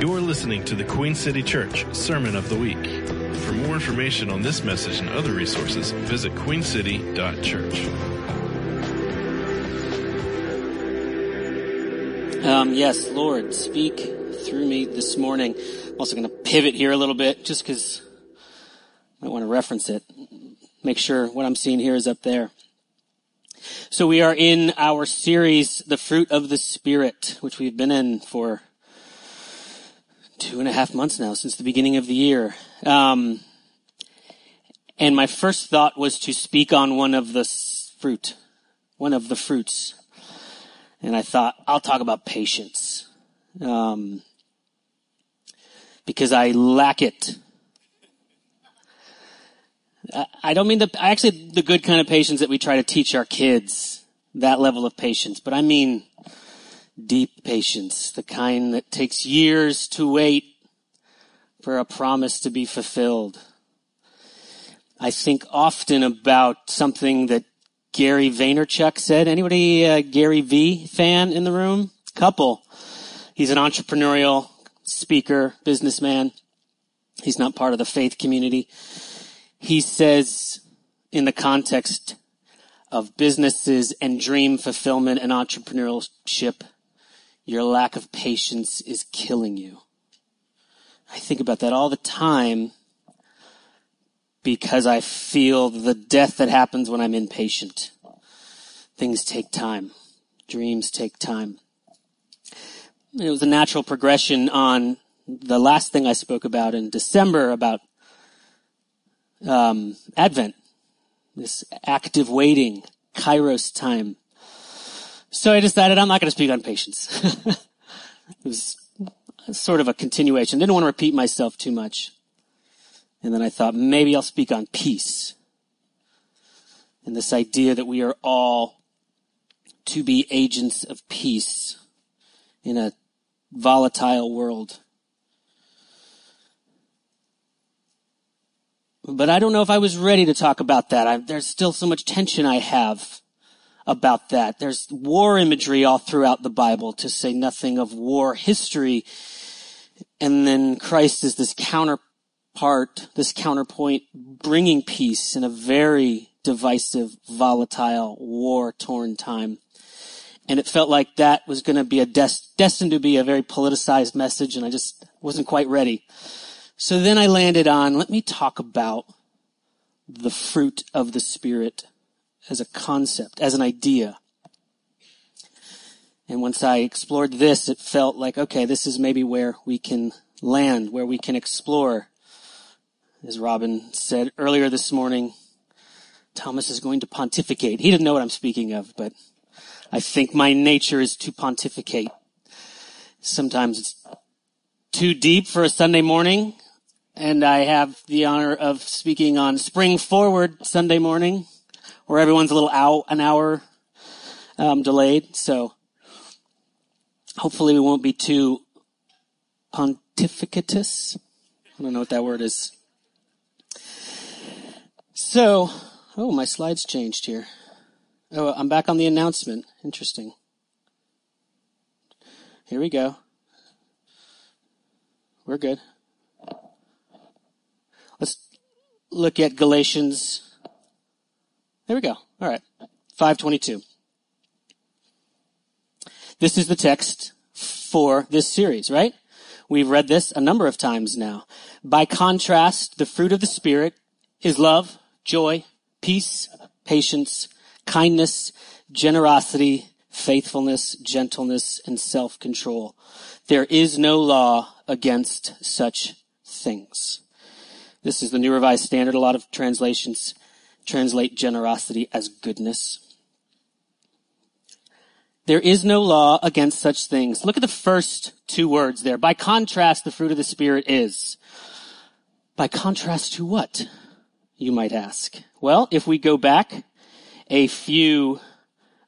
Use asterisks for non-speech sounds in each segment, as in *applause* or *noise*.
You're listening to the Queen City Church Sermon of the Week. For more information on this message and other resources, visit queencity.church. Um, yes, Lord, speak through me this morning. I'm also going to pivot here a little bit just because I want to reference it. Make sure what I'm seeing here is up there. So we are in our series, The Fruit of the Spirit, which we've been in for two and a half months now, since the beginning of the year. Um, and my first thought was to speak on one of the fruit, one of the fruits. And I thought, I'll talk about patience. Um, because I lack it. I don't mean the, actually the good kind of patience that we try to teach our kids, that level of patience, but I mean deep patience, the kind that takes years to wait for a promise to be fulfilled. I think often about something that Gary Vaynerchuk said. Anybody Gary V fan in the room? Couple. He's an entrepreneurial speaker, businessman. He's not part of the faith community he says in the context of businesses and dream fulfillment and entrepreneurship, your lack of patience is killing you. I think about that all the time because I feel the death that happens when I'm impatient. Things take time. Dreams take time. It was a natural progression on the last thing I spoke about in December about um, Advent, this active waiting, Kairos time. So I decided I'm not going to speak on patience. *laughs* it was sort of a continuation. Didn't want to repeat myself too much. And then I thought maybe I'll speak on peace. And this idea that we are all to be agents of peace in a volatile world. But I don't know if I was ready to talk about that. I, there's still so much tension I have about that. There's war imagery all throughout the Bible to say nothing of war history. And then Christ is this counterpart, this counterpoint, bringing peace in a very divisive, volatile, war-torn time. And it felt like that was going to be a des- destined to be a very politicized message, and I just wasn't quite ready. So then I landed on, let me talk about the fruit of the Spirit as a concept, as an idea. And once I explored this, it felt like, okay, this is maybe where we can land, where we can explore. As Robin said earlier this morning, Thomas is going to pontificate. He didn't know what I'm speaking of, but I think my nature is to pontificate. Sometimes it's too deep for a Sunday morning and I have the honor of speaking on Spring Forward Sunday morning, where everyone's a little out an hour um, delayed. So hopefully we won't be too pontificatus. I don't know what that word is. So, oh, my slides changed here. Oh, I'm back on the announcement. Interesting. Here we go. We're good. Let's look at Galatians. There we go. All right. 522. This is the text for this series, right? We've read this a number of times now. By contrast, the fruit of the Spirit is love, joy, peace, patience, kindness, generosity, faithfulness, gentleness, and self-control. There is no law against such things. This is the New Revised Standard. A lot of translations translate generosity as goodness. There is no law against such things. Look at the first two words there. By contrast, the fruit of the Spirit is. By contrast to what? You might ask. Well, if we go back a few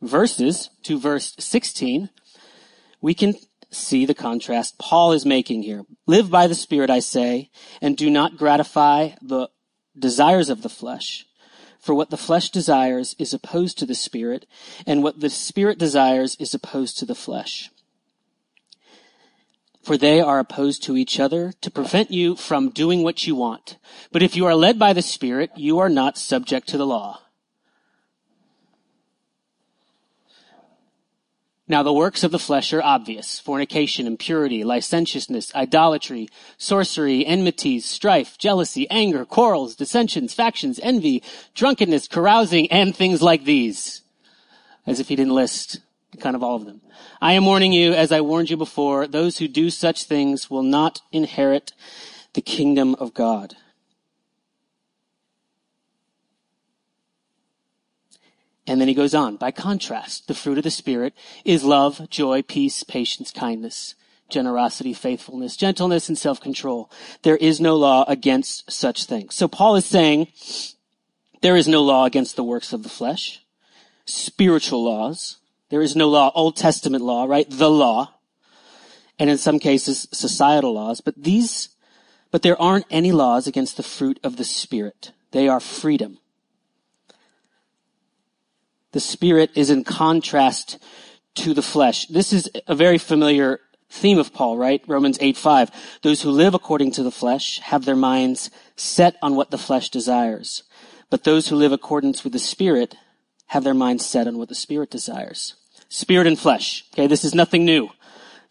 verses to verse 16, we can see the contrast Paul is making here. Live by the Spirit, I say, and do not gratify the desires of the flesh. For what the flesh desires is opposed to the Spirit, and what the Spirit desires is opposed to the flesh. for they are opposed to each other to prevent you from doing what you want. But if you are led by the Spirit, you are not subject to the law. Now the works of the flesh are obvious. Fornication, impurity, licentiousness, idolatry, sorcery, enmities, strife, jealousy, anger, quarrels, dissensions, factions, envy, drunkenness, carousing, and things like these. As if he didn't list kind of all of them. I am warning you, as I warned you before, those who do such things will not inherit the kingdom of God. And then he goes on. By contrast, the fruit of the Spirit is love, joy, peace, patience, kindness, generosity, faithfulness, gentleness, and self-control. There is no law against such things. So Paul is saying there is no law against the works of the flesh, spiritual laws. There is no law, Old Testament law, right? The law. And in some cases, societal laws. But these, but there aren't any laws against the fruit of the Spirit. They are freedom. The Spirit is in contrast to the flesh. This is a very familiar theme of Paul, right? Romans 8, 5. Those who live according to the flesh have their minds set on what the flesh desires. But those who live accordance with the Spirit have their minds set on what the Spirit desires. Spirit and flesh. Okay, this is nothing new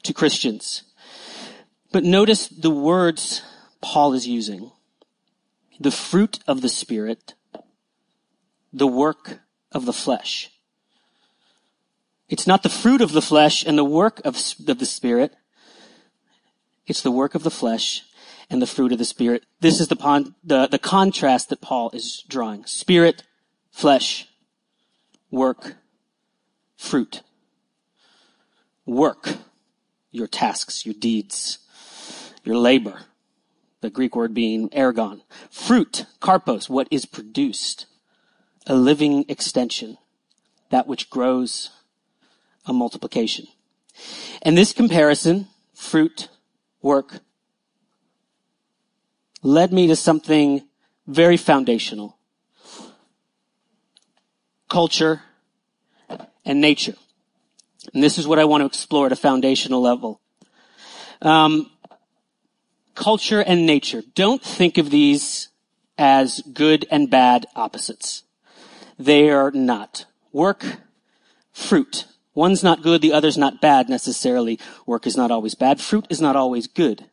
to Christians. But notice the words Paul is using. The fruit of the Spirit, the work of the flesh. It's not the fruit of the flesh and the work of, of the Spirit. It's the work of the flesh and the fruit of the Spirit. This is the, the, the contrast that Paul is drawing. Spirit, flesh, work, fruit. Work, your tasks, your deeds, your labor. The Greek word being ergon. Fruit, karpos, what is produced a living extension, that which grows a multiplication. And this comparison, fruit, work, led me to something very foundational. Culture and nature. And this is what I want to explore at a foundational level. Um, culture and nature. Don't think of these as good and bad opposites. They are not. Work, fruit. One's not good, the other's not bad necessarily. Work is not always bad. Fruit is not always good.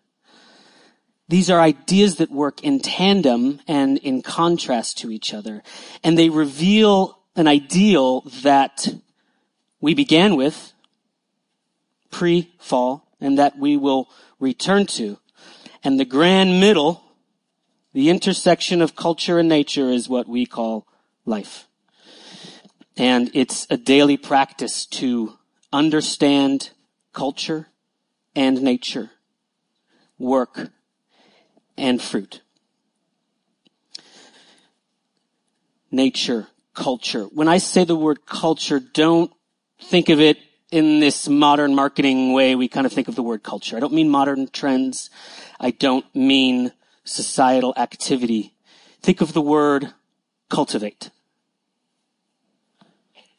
These are ideas that work in tandem and in contrast to each other. And they reveal an ideal that we began with pre-fall and that we will return to. And the grand middle, the intersection of culture and nature is what we call life. And it's a daily practice to understand culture and nature, work and fruit. Nature, culture. When I say the word culture, don't think of it in this modern marketing way we kind of think of the word culture. I don't mean modern trends. I don't mean societal activity. Think of the word cultivate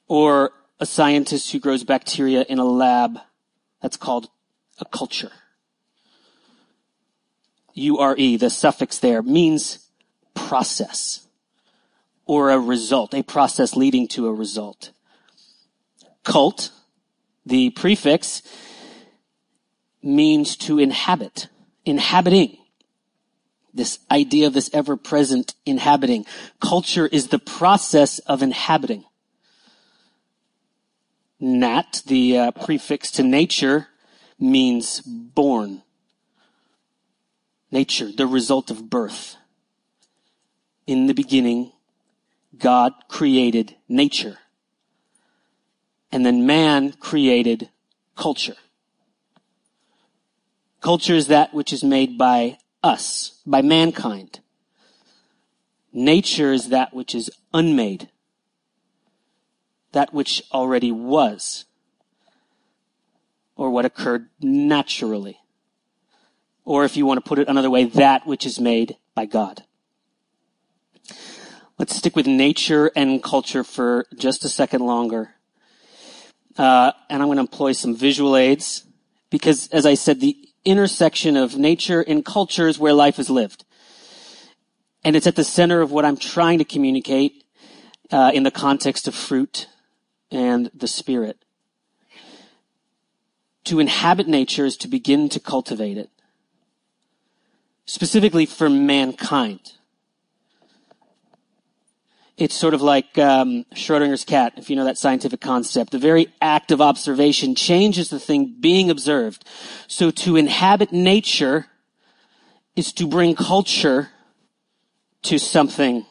or a scientist who grows bacteria in a lab. That's called a culture. URE, the suffix there, means process or a result, a process leading to a result. Cult, the prefix, means to inhabit, inhabiting. This idea of this ever-present inhabiting. Culture is the process of inhabiting. Nat, the uh, prefix to nature, means born. Nature, the result of birth. In the beginning, God created nature. And then man created culture. Culture is that which is made by us, by mankind. Nature is that which is unmade that which already was, or what occurred naturally. Or if you want to put it another way, that which is made by God. Let's stick with nature and culture for just a second longer. Uh, and I'm going to employ some visual aids because, as I said, the intersection of nature and culture is where life is lived. And it's at the center of what I'm trying to communicate uh, in the context of fruit and the spirit. To inhabit nature is to begin to cultivate it. Specifically for mankind. It's sort of like um, Schrodinger's cat, if you know that scientific concept. The very act of observation changes the thing being observed. So to inhabit nature is to bring culture to something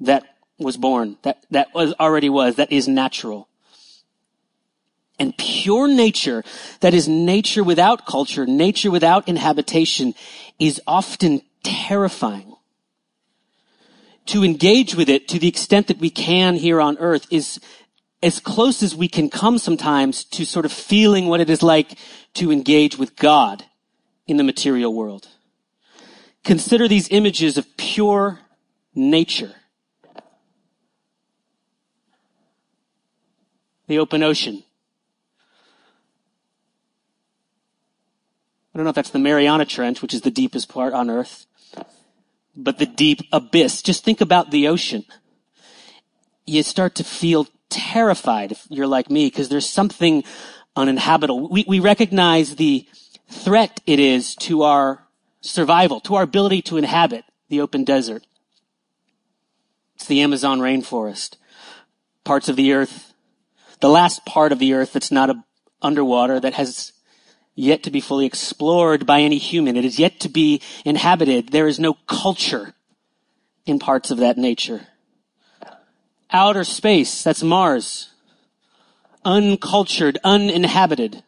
that was born, that, that was already was, that is natural. And pure nature, that is nature without culture, nature without inhabitation, is often terrifying. To engage with it to the extent that we can here on earth is as close as we can come sometimes to sort of feeling what it is like to engage with God in the material world. Consider these images of pure nature. The open ocean. I don't know if that's the Mariana Trench, which is the deepest part on earth, but the deep abyss. Just think about the ocean. You start to feel terrified if you're like me because there's something uninhabitable. We, we recognize the threat it is to our survival, to our ability to inhabit the open desert. It's the Amazon rainforest. Parts of the earth, the last part of the earth that's not a, underwater, that has yet to be fully explored by any human. It is yet to be inhabited. There is no culture in parts of that nature. Outer space, that's Mars. Uncultured, uninhabited.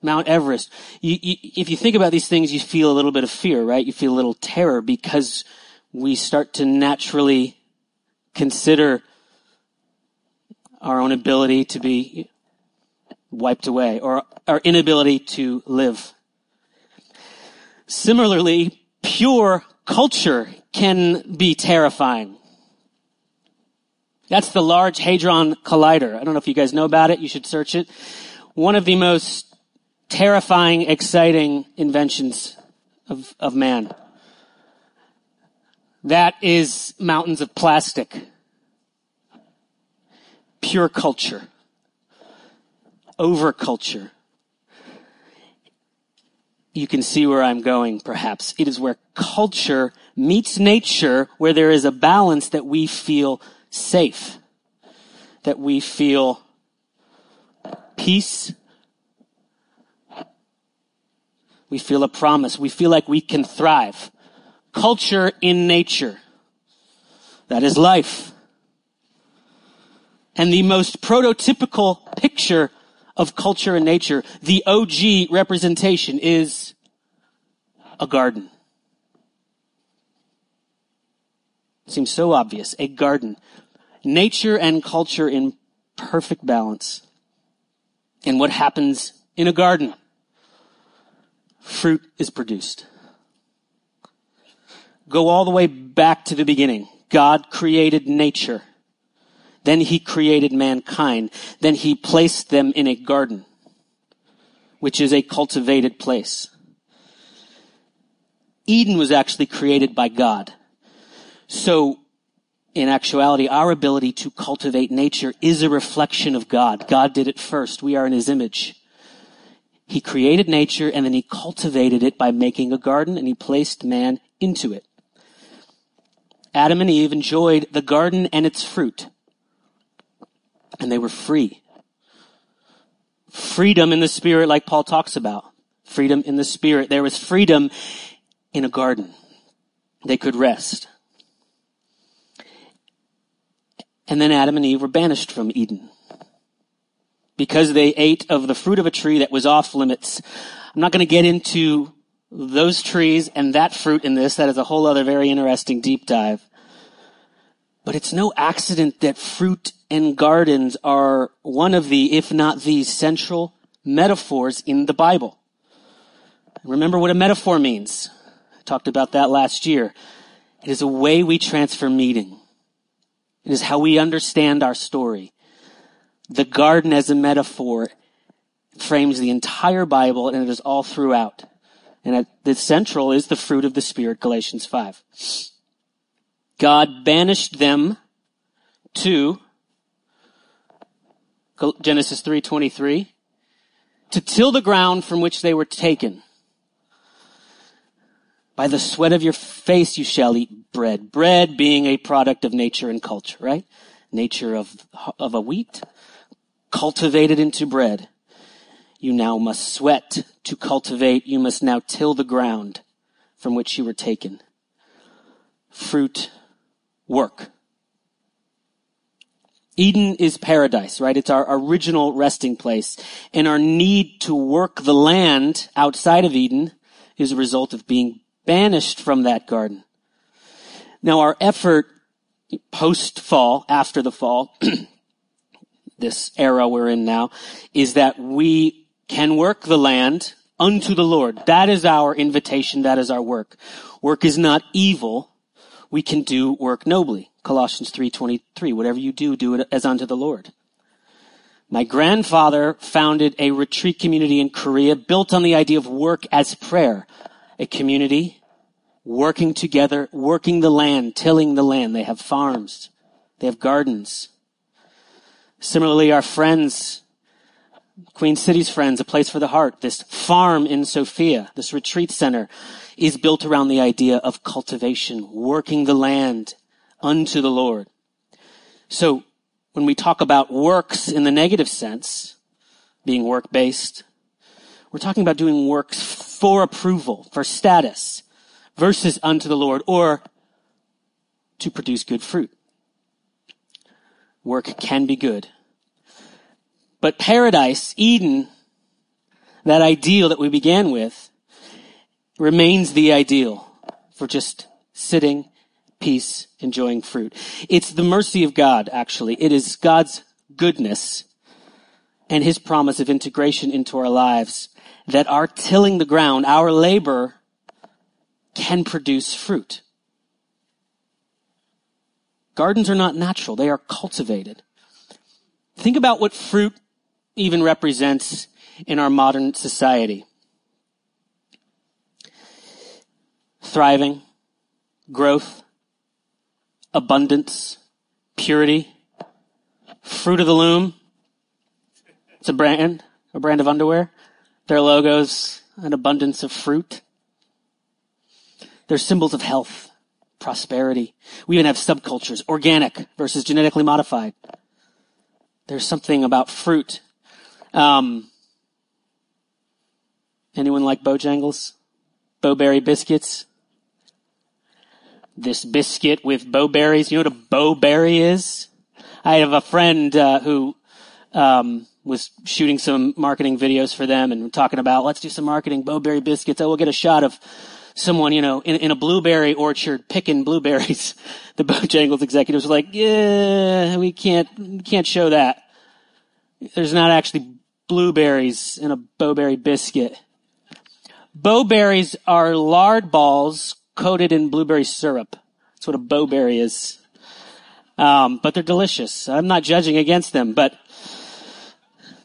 Mount Everest. You, you, if you think about these things, you feel a little bit of fear, right? You feel a little terror because we start to naturally consider our own ability to be wiped away or our inability to live. Similarly, pure culture can be terrifying. That's the Large Hadron Collider. I don't know if you guys know about it. You should search it. One of the most terrifying, exciting inventions of, of man. That is mountains of plastic. Pure culture. Over culture. You can see where I'm going, perhaps. It is where culture meets nature, where there is a balance that we feel safe, that we feel peace, we feel a promise. We feel like we can thrive. Culture in nature. That is life. And the most prototypical picture of culture and nature, the OG representation is a garden. Seems so obvious. A garden. Nature and culture in perfect balance. And what happens in a garden? fruit is produced. Go all the way back to the beginning. God created nature. Then he created mankind. Then he placed them in a garden, which is a cultivated place. Eden was actually created by God. So, in actuality, our ability to cultivate nature is a reflection of God. God did it first. We are in his image. He created nature and then he cultivated it by making a garden and he placed man into it. Adam and Eve enjoyed the garden and its fruit. And they were free. Freedom in the spirit like Paul talks about. Freedom in the spirit. There was freedom in a garden. They could rest. And then Adam and Eve were banished from Eden because they ate of the fruit of a tree that was off limits. I'm not going to get into those trees and that fruit in this. That is a whole other very interesting deep dive. But it's no accident that fruit and gardens are one of the, if not the central metaphors in the Bible. Remember what a metaphor means. I talked about that last year. It is a way we transfer meaning. It is how we understand our story the garden as a metaphor, frames the entire Bible and it is all throughout. And at the central is the fruit of the Spirit, Galatians 5. God banished them to Genesis 3:23 to till the ground from which they were taken. By the sweat of your face you shall eat bread. Bread being a product of nature and culture, right? Nature of, of a wheat cultivated into bread. You now must sweat to cultivate. You must now till the ground from which you were taken. Fruit, work. Eden is paradise, right? It's our original resting place. And our need to work the land outside of Eden is a result of being banished from that garden. Now our effort post fall, after the fall, *clears throat* this era we're in now, is that we can work the land unto the Lord. That is our invitation. That is our work. Work is not evil. We can do work nobly. Colossians 3:23. Whatever you do, do it as unto the Lord. My grandfather founded a retreat community in Korea built on the idea of work as prayer. A community working together, working the land, tilling the land. They have farms. They have gardens. Similarly, our friends, Queen City's friends, a place for the heart, this farm in Sophia, this retreat center is built around the idea of cultivation, working the land unto the Lord. So when we talk about works in the negative sense, being work based, we're talking about doing works for approval, for status, versus unto the Lord, or to produce good fruit. Work can be good. But paradise, Eden, that ideal that we began with, remains the ideal for just sitting, peace, enjoying fruit. It's the mercy of God, actually. It is God's goodness and his promise of integration into our lives that our tilling the ground, our labor can produce fruit. Gardens are not natural. They are cultivated. Think about what fruit even represents in our modern society. Thriving, growth, abundance, purity, fruit of the loom. It's a brand, a brand of underwear. Their logos, an abundance of fruit. They're symbols of health, prosperity. We even have subcultures, organic versus genetically modified. There's something about fruit. Um, anyone like Bojangles? Bo-Berry biscuits? This biscuit with Bo-Berries. You know what a Bo-Berry is? I have a friend uh, who um, was shooting some marketing videos for them and talking about let's do some marketing Bo-Berry biscuits. Oh, we'll get a shot of someone, you know, in, in a blueberry orchard picking blueberries. *laughs* The Bojangles executives were like, yeah, we can't, can't show that. There's not actually blueberries in a Bo-Berry biscuit. Bo-Berries are lard balls coated in blueberry syrup. That's what a Bo-Berry is. Um, but they're delicious. I'm not judging against them, but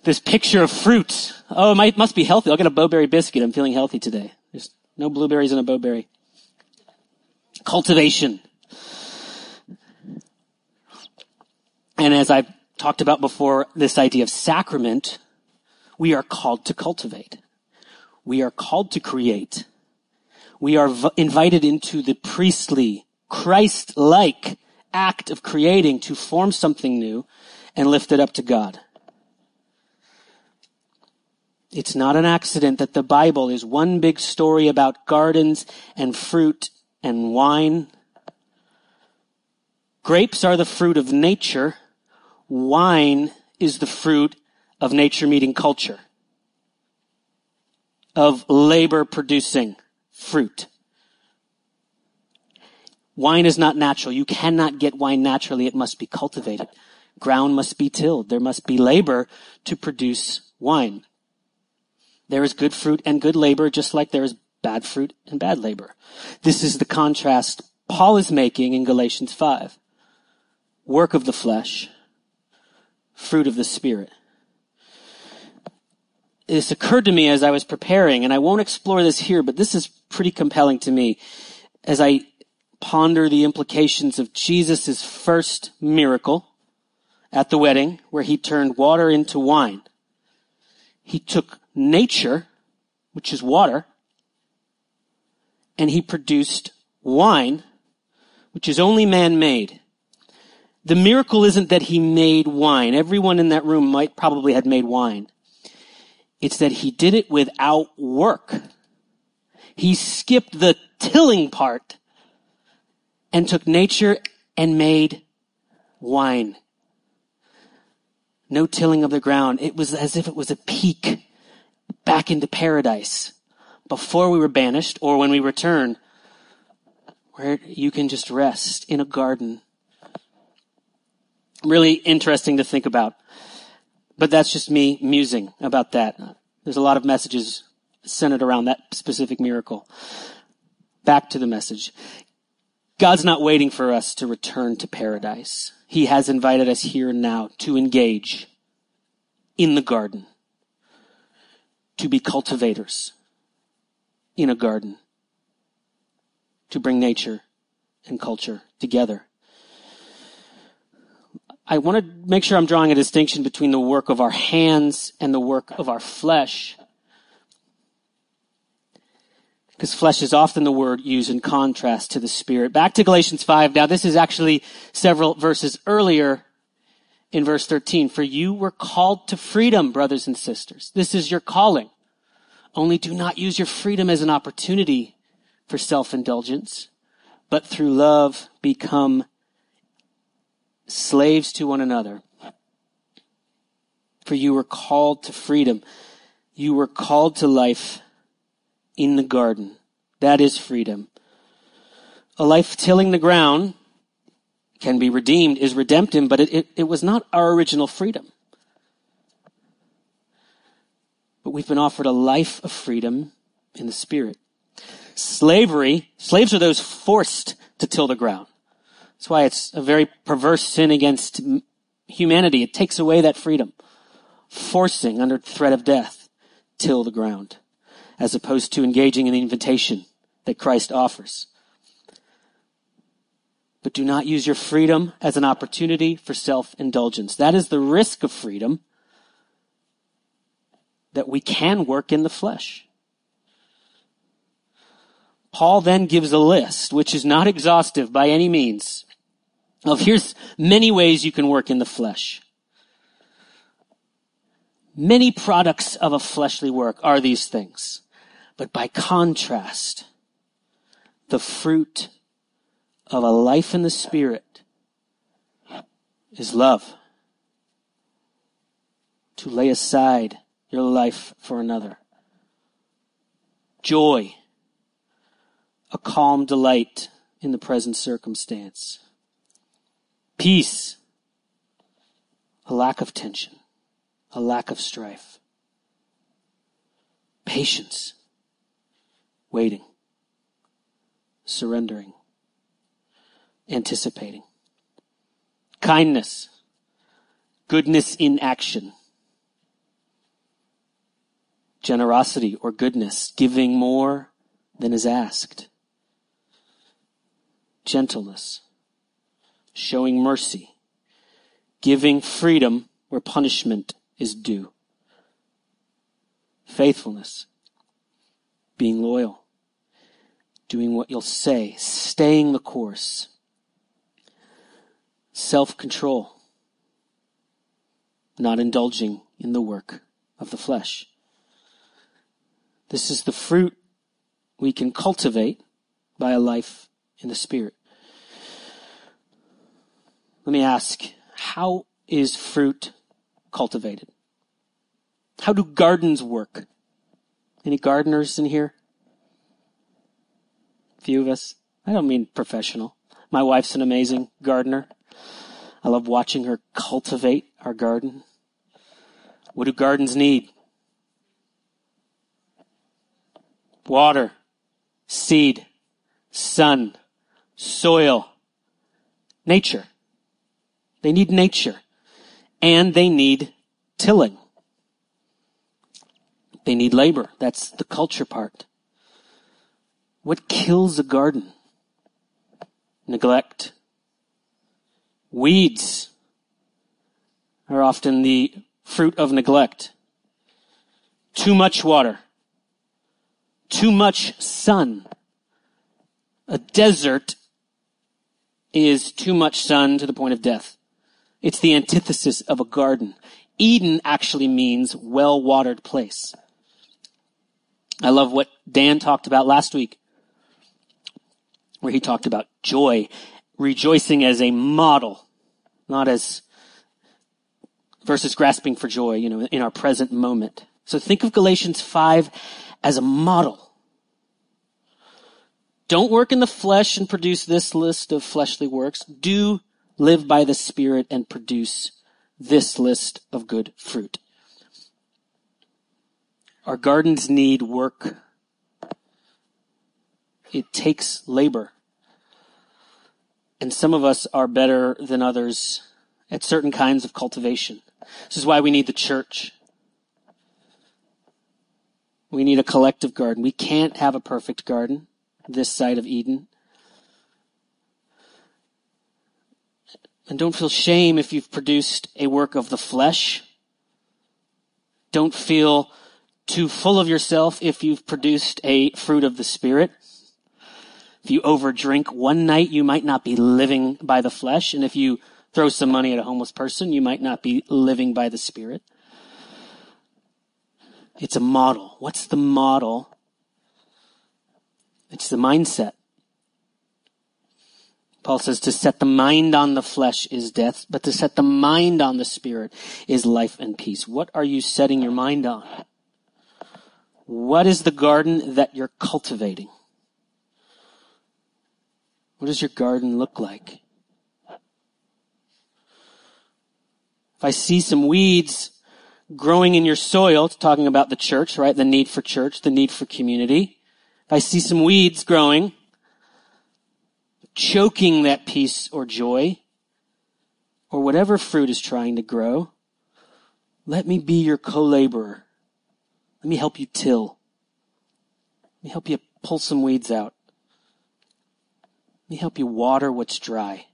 this picture of fruit. Oh, it might, must be healthy. I'll get a Bo-Berry biscuit. I'm feeling healthy today. There's no blueberries in a Bo-Berry. Cultivation. And as I've talked about before, this idea of sacrament, we are called to cultivate. We are called to create. We are v- invited into the priestly, Christ-like act of creating to form something new and lift it up to God. It's not an accident that the Bible is one big story about gardens and fruit and wine. Grapes are the fruit of nature. Wine is the fruit of nature meeting culture. Of labor producing fruit. Wine is not natural. You cannot get wine naturally. It must be cultivated. Ground must be tilled. There must be labor to produce wine. There is good fruit and good labor, just like there is bad fruit and bad labor. This is the contrast Paul is making in Galatians 5. Work of the flesh, fruit of the spirit. This occurred to me as I was preparing, and I won't explore this here, but this is pretty compelling to me as I ponder the implications of Jesus' first miracle at the wedding where he turned water into wine. He took nature, which is water, and he produced wine, which is only man-made. The miracle isn't that he made wine. Everyone in that room might probably had made wine. It's that he did it without work. He skipped the tilling part and took nature and made wine. No tilling of the ground. It was as if it was a peek back into paradise before we were banished or when we return where you can just rest in a garden. Really interesting to think about. But that's just me musing about that. There's a lot of messages centered around that specific miracle. Back to the message. God's not waiting for us to return to paradise. He has invited us here and now to engage in the garden, to be cultivators in a garden, to bring nature and culture together. I want to make sure I'm drawing a distinction between the work of our hands and the work of our flesh. Because flesh is often the word used in contrast to the spirit. Back to Galatians 5. Now this is actually several verses earlier in verse 13. For you were called to freedom, brothers and sisters. This is your calling. Only do not use your freedom as an opportunity for self-indulgence, but through love become slaves to one another. For you were called to freedom. You were called to life in the garden. That is freedom. A life tilling the ground can be redeemed, is redemptive, but it, it, it was not our original freedom. But we've been offered a life of freedom in the Spirit. Slavery, slaves are those forced to till the ground. That's why it's a very perverse sin against humanity. It takes away that freedom. Forcing under threat of death, till the ground, as opposed to engaging in the invitation that Christ offers. But do not use your freedom as an opportunity for self-indulgence. That is the risk of freedom that we can work in the flesh. Paul then gives a list, which is not exhaustive by any means, of here's many ways you can work in the flesh. Many products of a fleshly work are these things. But by contrast, the fruit of a life in the Spirit is love. To lay aside your life for another. Joy. A calm delight in the present circumstance. Peace. A lack of tension. A lack of strife. Patience. Waiting. Surrendering. Anticipating. Kindness. Goodness in action. Generosity or goodness. Giving more than is asked. Gentleness showing mercy, giving freedom where punishment is due, faithfulness, being loyal, doing what you'll say, staying the course, self-control, not indulging in the work of the flesh. This is the fruit we can cultivate by a life in the Spirit. Let me ask, how is fruit cultivated? How do gardens work? Any gardeners in here? Few of us. I don't mean professional. My wife's an amazing gardener. I love watching her cultivate our garden. What do gardens need? Water, seed, sun, soil, nature. They need nature. And they need tilling. They need labor. That's the culture part. What kills a garden? Neglect. Weeds are often the fruit of neglect. Too much water. Too much sun. A desert is too much sun to the point of death. It's the antithesis of a garden. Eden actually means well-watered place. I love what Dan talked about last week, where he talked about joy, rejoicing as a model, not as versus grasping for joy, you know, in our present moment. So think of Galatians 5 as a model. Don't work in the flesh and produce this list of fleshly works. Do live by the Spirit and produce this list of good fruit. Our gardens need work. It takes labor. And some of us are better than others at certain kinds of cultivation. This is why we need the church. We need a collective garden. We can't have a perfect garden this side of Eden. And don't feel shame if you've produced a work of the flesh. Don't feel too full of yourself if you've produced a fruit of the spirit. If you overdrink one night, you might not be living by the flesh. And if you throw some money at a homeless person, you might not be living by the spirit. It's a model. What's the model? It's the mindset. Paul says to set the mind on the flesh is death, but to set the mind on the spirit is life and peace. What are you setting your mind on? What is the garden that you're cultivating? What does your garden look like? If I see some weeds growing in your soil, it's talking about the church, right? The need for church, the need for community. If I see some weeds growing, choking that peace or joy, or whatever fruit is trying to grow, let me be your co-laborer. Let me help you till. Let me help you pull some weeds out. Let me help you water what's dry.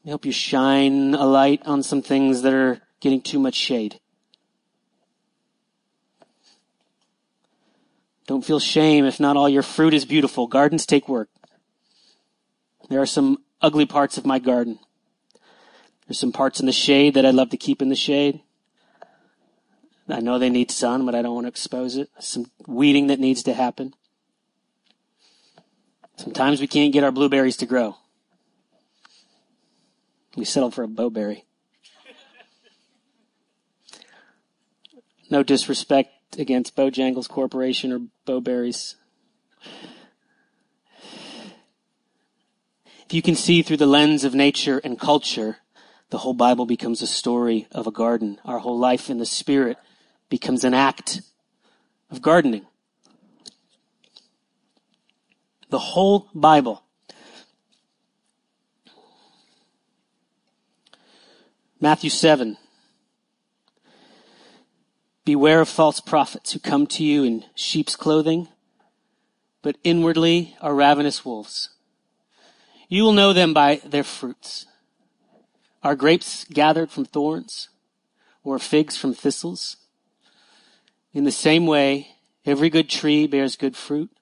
Let me help you shine a light on some things that are getting too much shade. Don't feel shame if not all your fruit is beautiful. Gardens take work. There are some ugly parts of my garden. There's some parts in the shade that I'd love to keep in the shade. I know they need sun, but I don't want to expose it. Some weeding that needs to happen. Sometimes we can't get our blueberries to grow. We settle for a Bo-Berry. No disrespect against Bojangles Corporation or Bo-Berries. If you can see through the lens of nature and culture, the whole Bible becomes a story of a garden. Our whole life in the Spirit becomes an act of gardening. The whole Bible. Matthew 7. Beware of false prophets who come to you in sheep's clothing, but inwardly are ravenous wolves. You will know them by their fruits. Are grapes gathered from thorns or figs from thistles? In the same way, every good tree bears good fruit,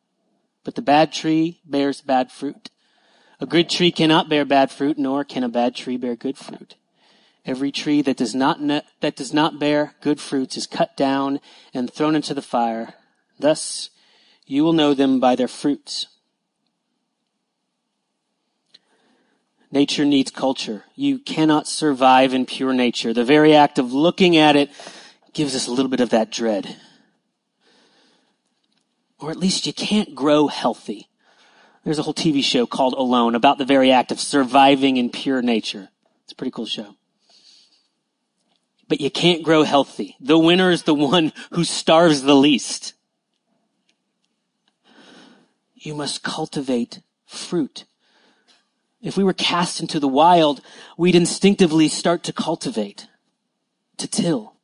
but the bad tree bears bad fruit. A good tree cannot bear bad fruit, nor can a bad tree bear good fruit. Every tree that does not, that does not bear good fruits is cut down and thrown into the fire. Thus, you will know them by their fruits. Nature needs culture. You cannot survive in pure nature. The very act of looking at it gives us a little bit of that dread. Or at least you can't grow healthy. There's a whole TV show called Alone about the very act of surviving in pure nature. It's a pretty cool show. But you can't grow healthy. The winner is the one who starves the least. You must cultivate fruit. If we were cast into the wild, we'd instinctively start to cultivate. to till.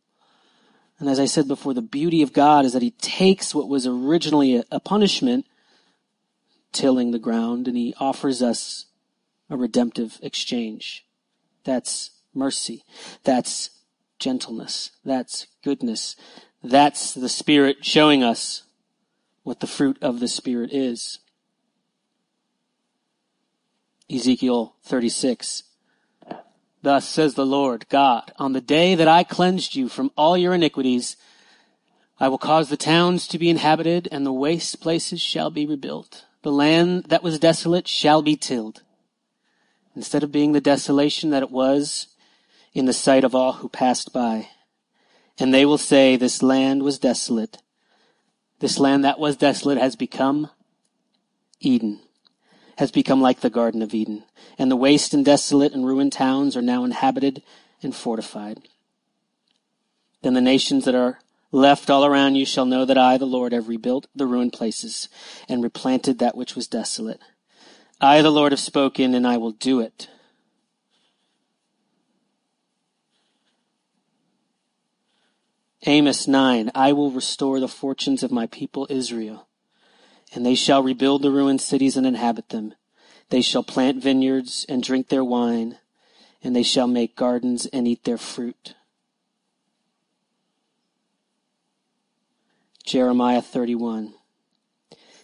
And as I said before, the beauty of God is that he takes what was originally a, punishment, tilling the ground, and he offers us a redemptive exchange. That's mercy. That's gentleness. That's goodness. That's the Spirit showing us what the fruit of the Spirit is. Ezekiel 36. Thus says the Lord God, on the day that I cleansed you from all your iniquities, I will cause the towns to be inhabited and the waste places shall be rebuilt. The land that was desolate shall be tilled. Instead of being the desolation that it was in the sight of all who passed by. And they will say, this land was desolate. This land that was desolate has become Eden has become like the Garden of Eden, and the waste and desolate and ruined towns are now inhabited and fortified. Then the nations that are left all around you shall know that I, the Lord, have rebuilt the ruined places and replanted that which was desolate. I, the Lord, have spoken and I will do it. Amos 9, I will restore the fortunes of my people Israel and they shall rebuild the ruined cities and inhabit them. They shall plant vineyards and drink their wine, and they shall make gardens and eat their fruit. Jeremiah 31.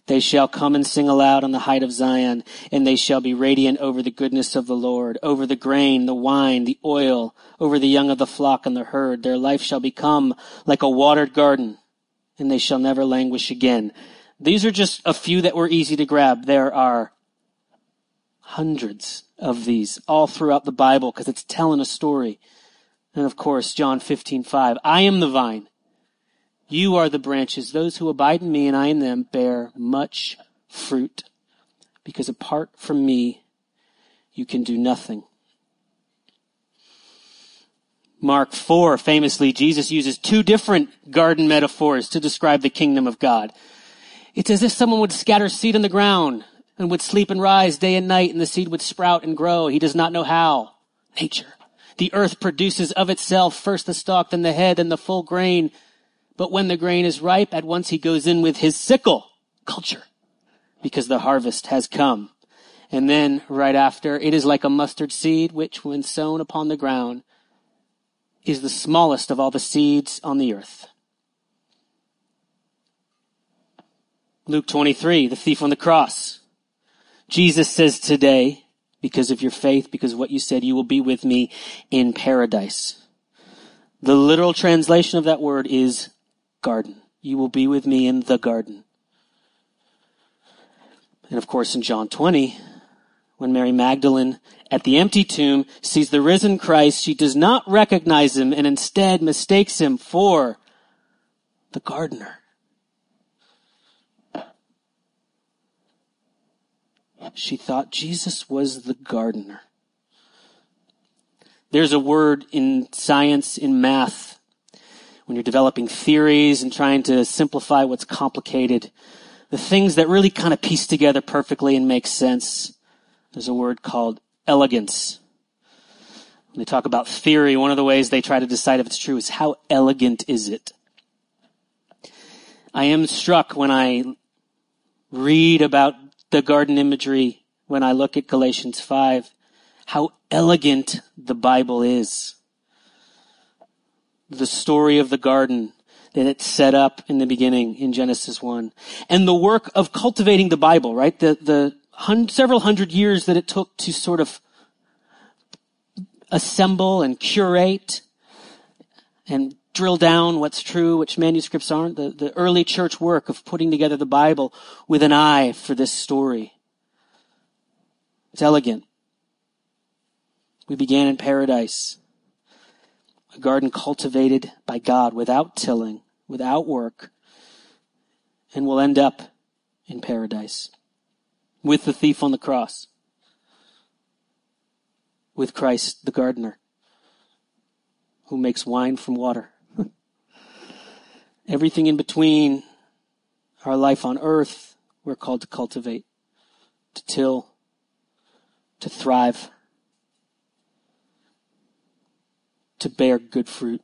They shall come and sing aloud on the height of Zion, and they shall be radiant over the goodness of the Lord, over the grain, the wine, the oil, over the young of the flock and the herd. Their life shall become like a watered garden, and they shall never languish again. These are just a few that were easy to grab. There are hundreds of these all throughout the Bible because it's telling a story. And of course, John 15, 5. I am the vine. You are the branches. Those who abide in me and I in them bear much fruit. Because apart from me, you can do nothing. Mark 4, famously, Jesus uses two different garden metaphors to describe the kingdom of God. It's as if someone would scatter seed on the ground and would sleep and rise day and night and the seed would sprout and grow. He does not know how. Nature. The earth produces of itself first the stalk, then the head, then the full grain. But when the grain is ripe, at once he goes in with his sickle. Culture. Because the harvest has come. And then right after, it is like a mustard seed, which when sown upon the ground is the smallest of all the seeds on the earth. Luke 23, the thief on the cross. Jesus says today, because of your faith, because of what you said, you will be with me in paradise. The literal translation of that word is garden. You will be with me in the garden. And of course in John 20, when Mary Magdalene at the empty tomb sees the risen Christ, she does not recognize him and instead mistakes him for the gardener. She thought Jesus was the gardener. There's a word in science, in math, when you're developing theories and trying to simplify what's complicated, the things that really kind of piece together perfectly and make sense. There's a word called elegance. When they talk about theory, one of the ways they try to decide if it's true is how elegant is it? I am struck when I read about the garden imagery when I look at Galatians 5, how elegant the Bible is. The story of the garden that it set up in the beginning in Genesis 1. And the work of cultivating the Bible, right? The, the hun- several hundred years that it took to sort of assemble and curate and drill down what's true, which manuscripts aren't, the, the early church work of putting together the Bible with an eye for this story. It's elegant. We began in paradise, a garden cultivated by God without tilling, without work, and we'll end up in paradise. With the thief on the cross, with Christ the gardener who makes wine from water. *laughs* Everything in between our life on earth, we're called to cultivate, to till, to thrive, to bear good fruit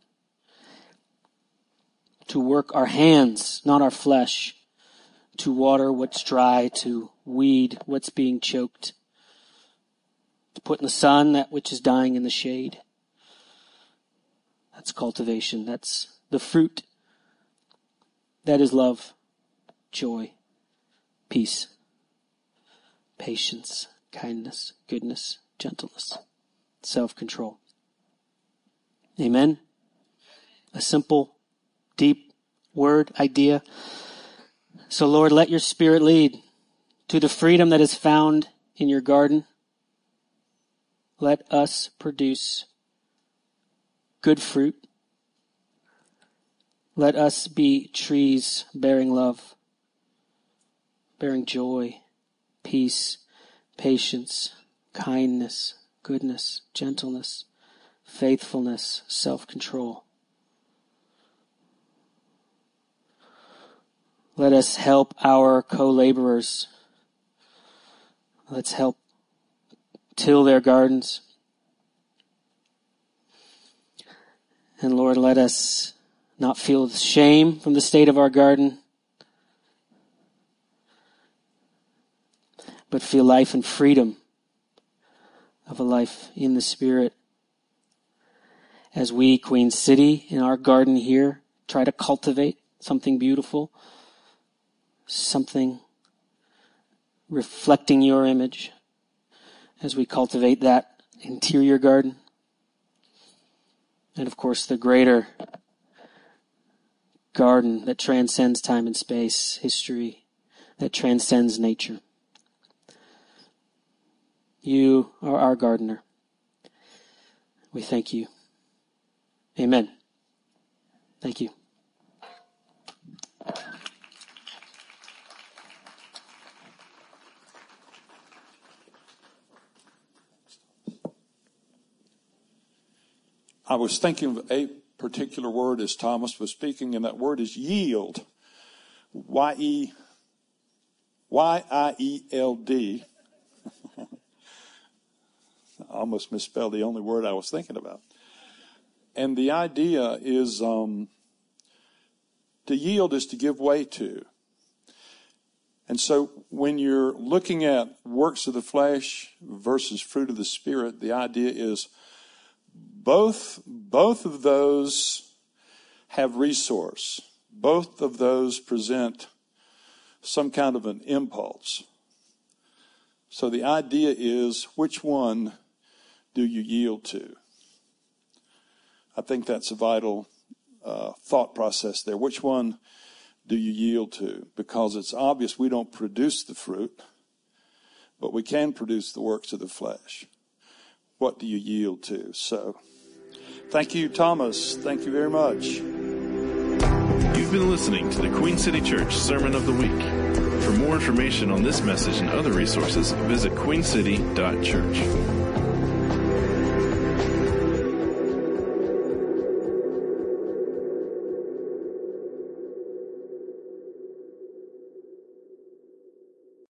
to work our hands, not our flesh, to water what's dry, to weed what's being choked, to put in the sun that which is dying in the shade. That's cultivation. That's the fruit. That is love, joy, peace, patience, kindness, goodness, gentleness, self-control. Amen. A simple, deep word, idea. So Lord, let your spirit lead to the freedom that is found in your garden. Let us produce good fruit. Let us be trees bearing love, bearing joy, peace, patience, kindness, goodness, gentleness, faithfulness, self-control. Let us help our co-laborers. Let's help till their gardens. And Lord, let us not feel shame from the state of our garden, but feel life and freedom of a life in the Spirit. As we, Queen City, in our garden here, try to cultivate something beautiful, something reflecting your image, as we cultivate that interior garden. And of course, the greater garden that transcends time and space, history, that transcends nature. You are our gardener. We thank you. Amen. Thank you. I was thinking of a particular word as Thomas was speaking, and that word is yield. Y E Y I E L D. *laughs* I almost misspelled the only word I was thinking about. And the idea is um, to yield is to give way to. And so when you're looking at works of the flesh versus fruit of the spirit, the idea is both, both of those have resource. Both of those present some kind of an impulse. So the idea is which one do you yield to? I think that's a vital uh, thought process there. Which one do you yield to? Because it's obvious we don't produce the fruit, but we can produce the works of the flesh. What do you yield to? So. Thank you, Thomas. Thank you very much. You've been listening to the Queen City Church Sermon of the Week. For more information on this message and other resources, visit queencity.church.